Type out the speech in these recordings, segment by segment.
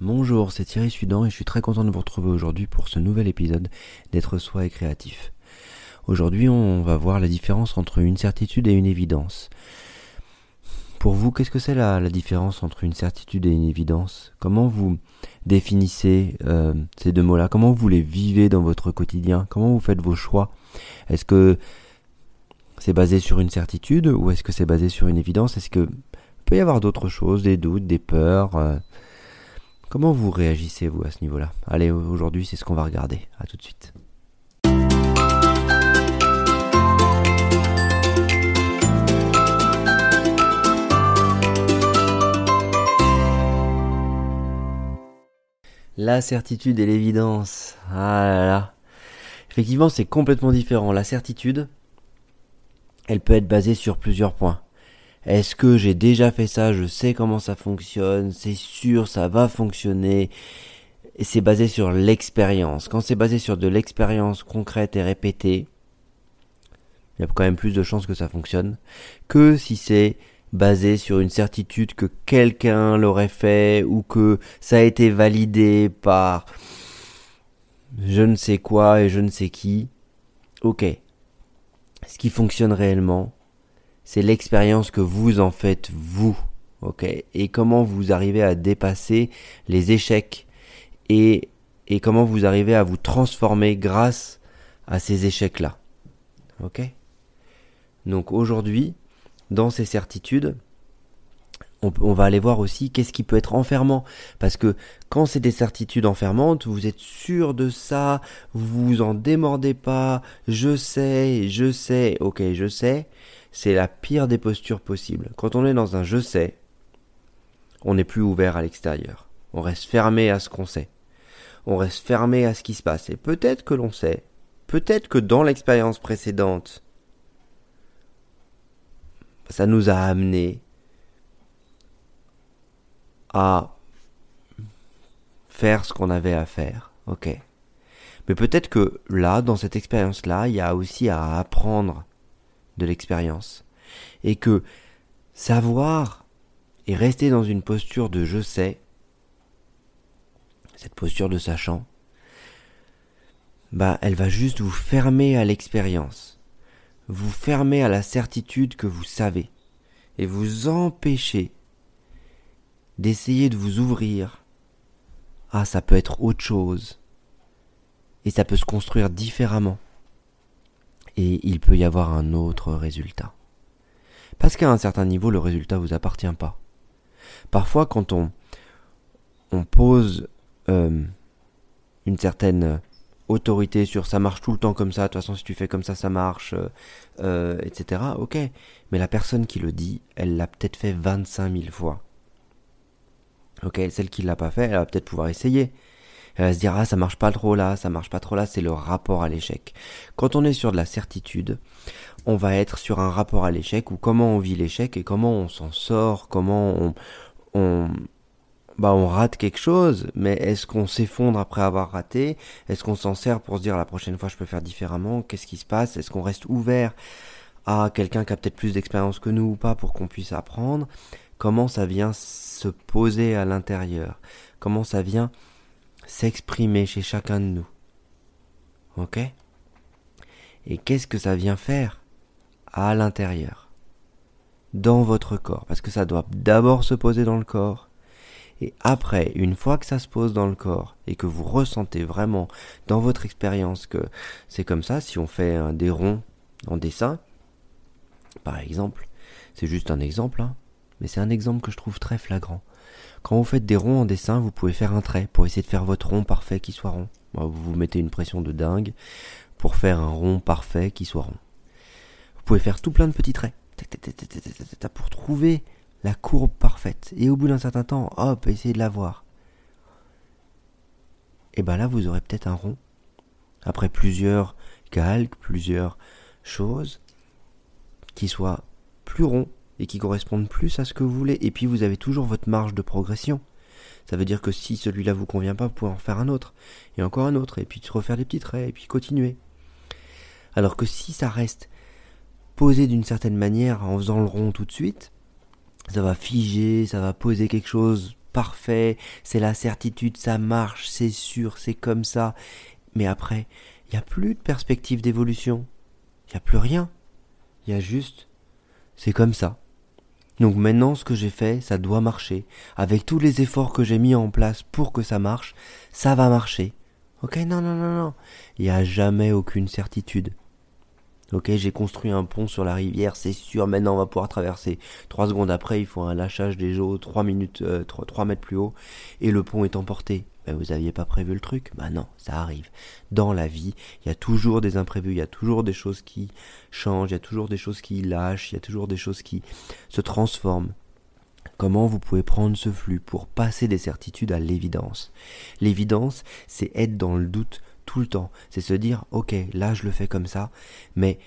Bonjour, c'est Thierry Sudan et je suis très content de vous retrouver aujourd'hui pour ce nouvel épisode d'être soi et créatif. Aujourd'hui, on va voir la différence entre une certitude et une évidence. Pour vous, qu'est-ce que c'est la, différence entre une certitude et une évidence? Comment vous définissez euh, ces deux mots-là? Comment vous les vivez dans votre quotidien? Comment vous faites vos choix? Est-ce que c'est basé sur une certitude ou est-ce que c'est basé sur une évidence? Est-ce que peut y avoir d'autres choses, des doutes, des peurs euh? Comment vous réagissez vous à ce niveau-là? Allez, aujourd'hui, c'est ce qu'on va regarder. À tout de suite. La certitude et l'évidence. Ah là là. Effectivement, c'est complètement différent. La certitude, elle peut être basée sur plusieurs points. Est-ce que j'ai déjà fait ça? Je sais comment ça fonctionne, c'est sûr, ça va fonctionner. C'est basé sur l'expérience. Quand c'est basé sur de l'expérience concrète et répétée, il y a quand même plus de chances que ça fonctionne que si c'est basé sur une certitude que quelqu'un l'aurait fait ou que ça a été validé par je ne sais quoi et je ne sais qui. Ok. Ce qui fonctionne réellement, c'est l'expérience que vous en faites vous. Ok? Et comment vous arrivez à dépasser les échecs et, et comment vous arrivez à vous transformer grâce à ces échecs-là. Ok? Donc aujourd'hui, dans ces certitudes, on, va aller voir aussi qu'est-ce qui peut être enfermant. Parce que quand c'est des certitudes enfermantes, vous êtes sûr de ça, vous vous en démordez pas, je sais, je sais, ok, je sais, c'est la pire des postures possibles. Quand on est dans un je sais, on n'est plus ouvert à l'extérieur. On reste fermé à ce qu'on sait. On reste fermé à ce qui se passe. Et peut-être que l'on sait, peut-être que dans l'expérience précédente, ça nous a amené à faire ce qu'on avait à faire. Ok. Mais peut-être que là, dans cette expérience-là, il y a aussi à apprendre de l'expérience. Et que savoir et rester dans une posture de je sais, cette posture de sachant, bah, elle va juste vous fermer à l'expérience vous fermez à la certitude que vous savez et vous empêchez d'essayer de vous ouvrir. Ah, ça peut être autre chose. Et ça peut se construire différemment. Et il peut y avoir un autre résultat. Parce qu'à un certain niveau, le résultat vous appartient pas. Parfois, quand on, on pose euh, une certaine autorité sur ça marche tout le temps comme ça, de toute façon si tu fais comme ça ça marche, euh, etc. Ok, mais la personne qui le dit, elle l'a peut-être fait 25 000 fois. Ok, celle qui l'a pas fait, elle va peut-être pouvoir essayer. Elle va se dire ah ça marche pas trop là, ça marche pas trop là, c'est le rapport à l'échec. Quand on est sur de la certitude, on va être sur un rapport à l'échec ou comment on vit l'échec et comment on s'en sort, comment on, on bah on rate quelque chose, mais est-ce qu'on s'effondre après avoir raté? Est-ce qu'on s'en sert pour se dire la prochaine fois je peux faire différemment? Qu'est-ce qui se passe? Est-ce qu'on reste ouvert à quelqu'un qui a peut-être plus d'expérience que nous ou pas pour qu'on puisse apprendre? Comment ça vient se poser à l'intérieur? Comment ça vient s'exprimer chez chacun de nous? Ok? Et qu'est-ce que ça vient faire à l'intérieur? Dans votre corps. Parce que ça doit d'abord se poser dans le corps. Et après, une fois que ça se pose dans le corps et que vous ressentez vraiment dans votre expérience que c'est comme ça, si on fait des ronds en dessin, par exemple, c'est juste un exemple, hein, mais c'est un exemple que je trouve très flagrant. Quand vous faites des ronds en dessin, vous pouvez faire un trait pour essayer de faire votre rond parfait qui soit rond. Vous vous mettez une pression de dingue pour faire un rond parfait qui soit rond. Vous pouvez faire tout plein de petits traits pour trouver la courbe parfaite. Et au bout d'un certain temps, hop, essayez de la voir. Et ben là, vous aurez peut-être un rond. Après plusieurs calques, plusieurs choses qui soient plus ronds et qui correspondent plus à ce que vous voulez. Et puis vous avez toujours votre marge de progression. Ça veut dire que si celui-là vous convient pas, vous pouvez en faire un autre, et encore un autre, et puis refaire des petits traits, et puis continuer. Alors que si ça reste posé d'une certaine manière en faisant le rond tout de suite, ça va figer, ça va poser quelque chose parfait, c'est la certitude, ça marche, c'est sûr, c'est comme ça. Mais après, il n'y a plus de perspective d'évolution. Il n'y a plus rien. Il y a juste, c'est comme ça. Donc maintenant, ce que j'ai fait, ça doit marcher. Avec tous les efforts que j'ai mis en place pour que ça marche, ça va marcher. Ok, non, non, non, non. Il n'y a jamais aucune certitude. Ok, j'ai construit un pont sur la rivière, c'est sûr, maintenant on va pouvoir traverser. Trois secondes après, il faut un lâchage des eaux, trois minutes, euh, trois, mètres plus haut, et le pont est emporté. Ben, vous aviez pas prévu le truc? Bah non, ça arrive. Dans la vie, il y a toujours des imprévus, il y a toujours des choses qui changent, il y a toujours des choses qui lâchent, il y a toujours des choses qui se transforment. Comment vous pouvez prendre ce flux pour passer des certitudes à l'évidence? L'évidence, c'est être dans le doute tout le temps. C'est se dire, ok, là je le fais comme ça, mais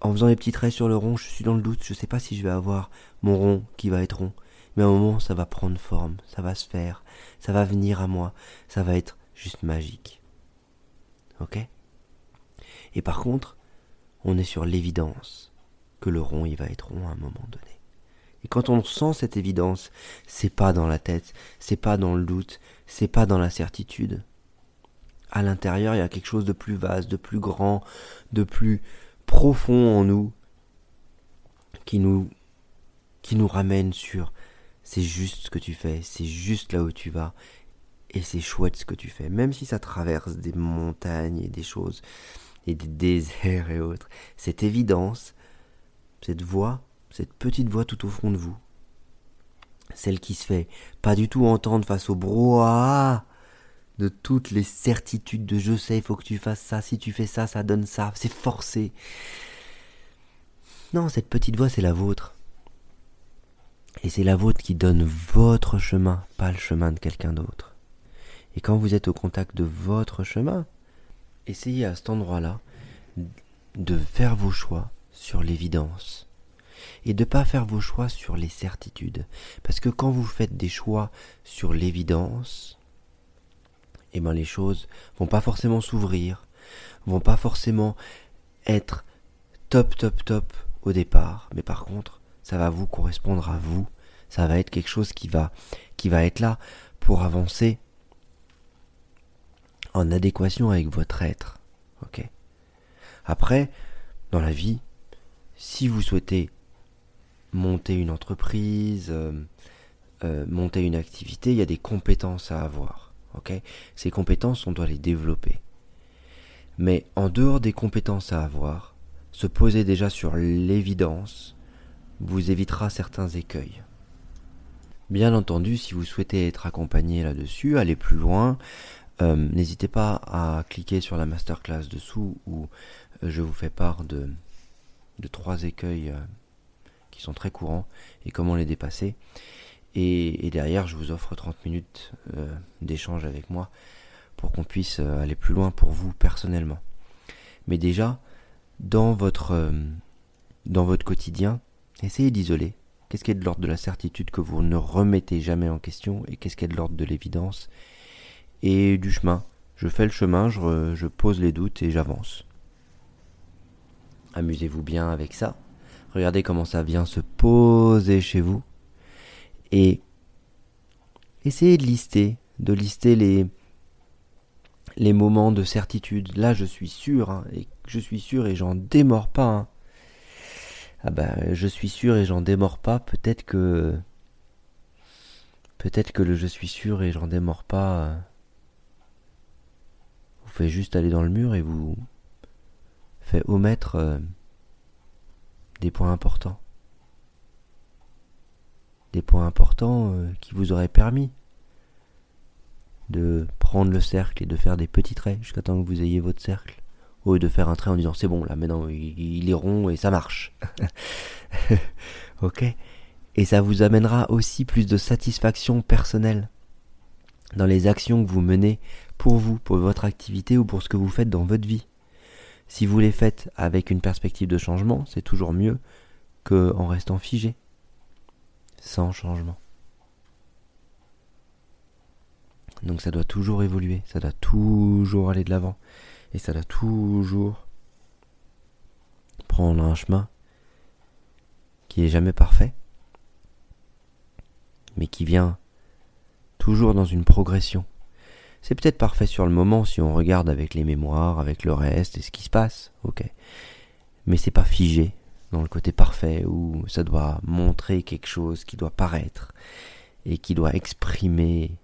en faisant les petits traits sur le rond, je suis dans le doute, je ne sais pas si je vais avoir mon rond qui va être rond. Mais à un moment, ça va prendre forme, ça va se faire, ça va venir à moi, ça va être juste magique. Ok? Et par contre, on est sur l'évidence que le rond, il va être rond à un moment donné. Et quand on sent cette évidence, c'est pas dans la tête, c'est pas dans le doute, c'est pas dans la certitude, à l'intérieur, il y a quelque chose de plus vaste, de plus grand, de plus profond en nous, qui nous, qui nous ramène sur c'est juste ce que tu fais, c'est juste là où tu vas, et c'est chouette ce que tu fais, même si ça traverse des montagnes et des choses, et des déserts et autres. Cette évidence, cette voix, cette petite voix tout au fond de vous, celle qui se fait pas du tout entendre face au brouhaha de toutes les certitudes de je sais, il faut que tu fasses ça, si tu fais ça, ça donne ça, c'est forcé. Non, cette petite voix, c'est la vôtre. Et c'est la vôtre qui donne votre chemin, pas le chemin de quelqu'un d'autre. Et quand vous êtes au contact de votre chemin, essayez à cet endroit-là de faire vos choix sur l'évidence et de ne pas faire vos choix sur les certitudes. Parce que quand vous faites des choix sur l'évidence, eh ben les choses vont pas forcément s'ouvrir, vont pas forcément être top top top au départ, mais par contre, ça va vous correspondre à vous, ça va être quelque chose qui va qui va être là pour avancer en adéquation avec votre être. OK? Après, dans la vie, si vous souhaitez monter une entreprise, euh, euh, monter une activité, il y a des compétences à avoir. Ces compétences, on doit les développer. Mais en dehors des compétences à avoir, se poser déjà sur l'évidence vous évitera certains écueils. Bien entendu, si vous souhaitez être accompagné là-dessus, aller plus loin, euh, n'hésitez pas à cliquer sur la masterclass dessous où euh, je vous fais part de, de trois écueils euh, qui sont très courants et comment les dépasser. Et, derrière, je vous offre 30 minutes euh, d'échange avec moi pour qu'on puisse euh, aller plus loin pour vous personnellement. Mais déjà, dans votre, euh, dans votre quotidien, essayez d'isoler. Qu'est-ce qui est de l'ordre de la certitude que vous ne remettez jamais en question et qu'est-ce qui est de l'ordre de l'évidence et du chemin? Je fais le chemin, je pose les doutes et j'avance. Amusez-vous bien avec ça. Regardez comment ça vient se poser chez vous et essayez de lister, de lister les, les moments de certitude. Là, je suis sûr, hein, et je suis sûr et j'en démords pas. Hein. Ah ben, je suis sûr et j'en démords pas. Peut-être que, peut-être que le je suis sûr et j'en démords pas. Euh, vous fait juste aller dans le mur et vous fait omettre euh, des points importants des points importants euh, qui vous auraient permis de prendre le cercle et de faire des petits traits jusqu'à temps que vous ayez votre cercle. Au lieu de faire un trait en disant c'est bon là maintenant il, est rond et ça marche. ok Et ça vous amènera aussi plus de satisfaction personnelle dans les actions que vous menez pour vous, pour votre activité ou pour ce que vous faites dans votre vie. Si vous les faites avec une perspective de changement, c'est toujours mieux qu'en restant figé sans changement. Donc ça doit toujours évoluer, ça doit toujours aller de l'avant, et ça doit toujours prendre un chemin qui est jamais parfait, mais qui vient toujours dans une progression. C'est peut-être parfait sur le moment si on regarde avec les mémoires, avec le reste et ce qui se passe, ok. Mais c'est pas figé dans le côté parfait où ça doit montrer quelque chose qui doit paraître et qui doit exprimer.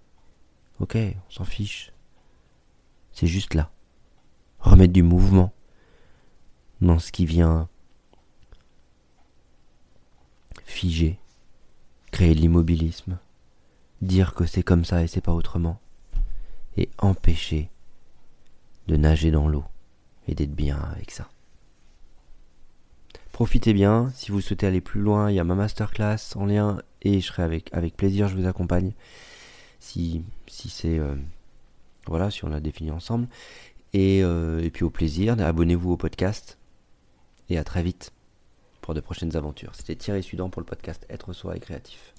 Ok, on s'en fiche. C'est juste là. Remettre du mouvement dans ce qui vient figer, créer de l'immobilisme, dire que c'est comme ça et c'est pas autrement et empêcher de nager dans l'eau et d'être bien avec ça. Profitez bien, si vous souhaitez aller plus loin, il y a ma masterclass en lien et je serai avec, plaisir, je vous accompagne si, si c'est... Euh, voilà, si on l'a défini ensemble. Et, euh, et puis au plaisir, abonnez-vous au podcast et à très vite pour de prochaines aventures. C'était Thierry Sudan pour le podcast Être soi et créatif.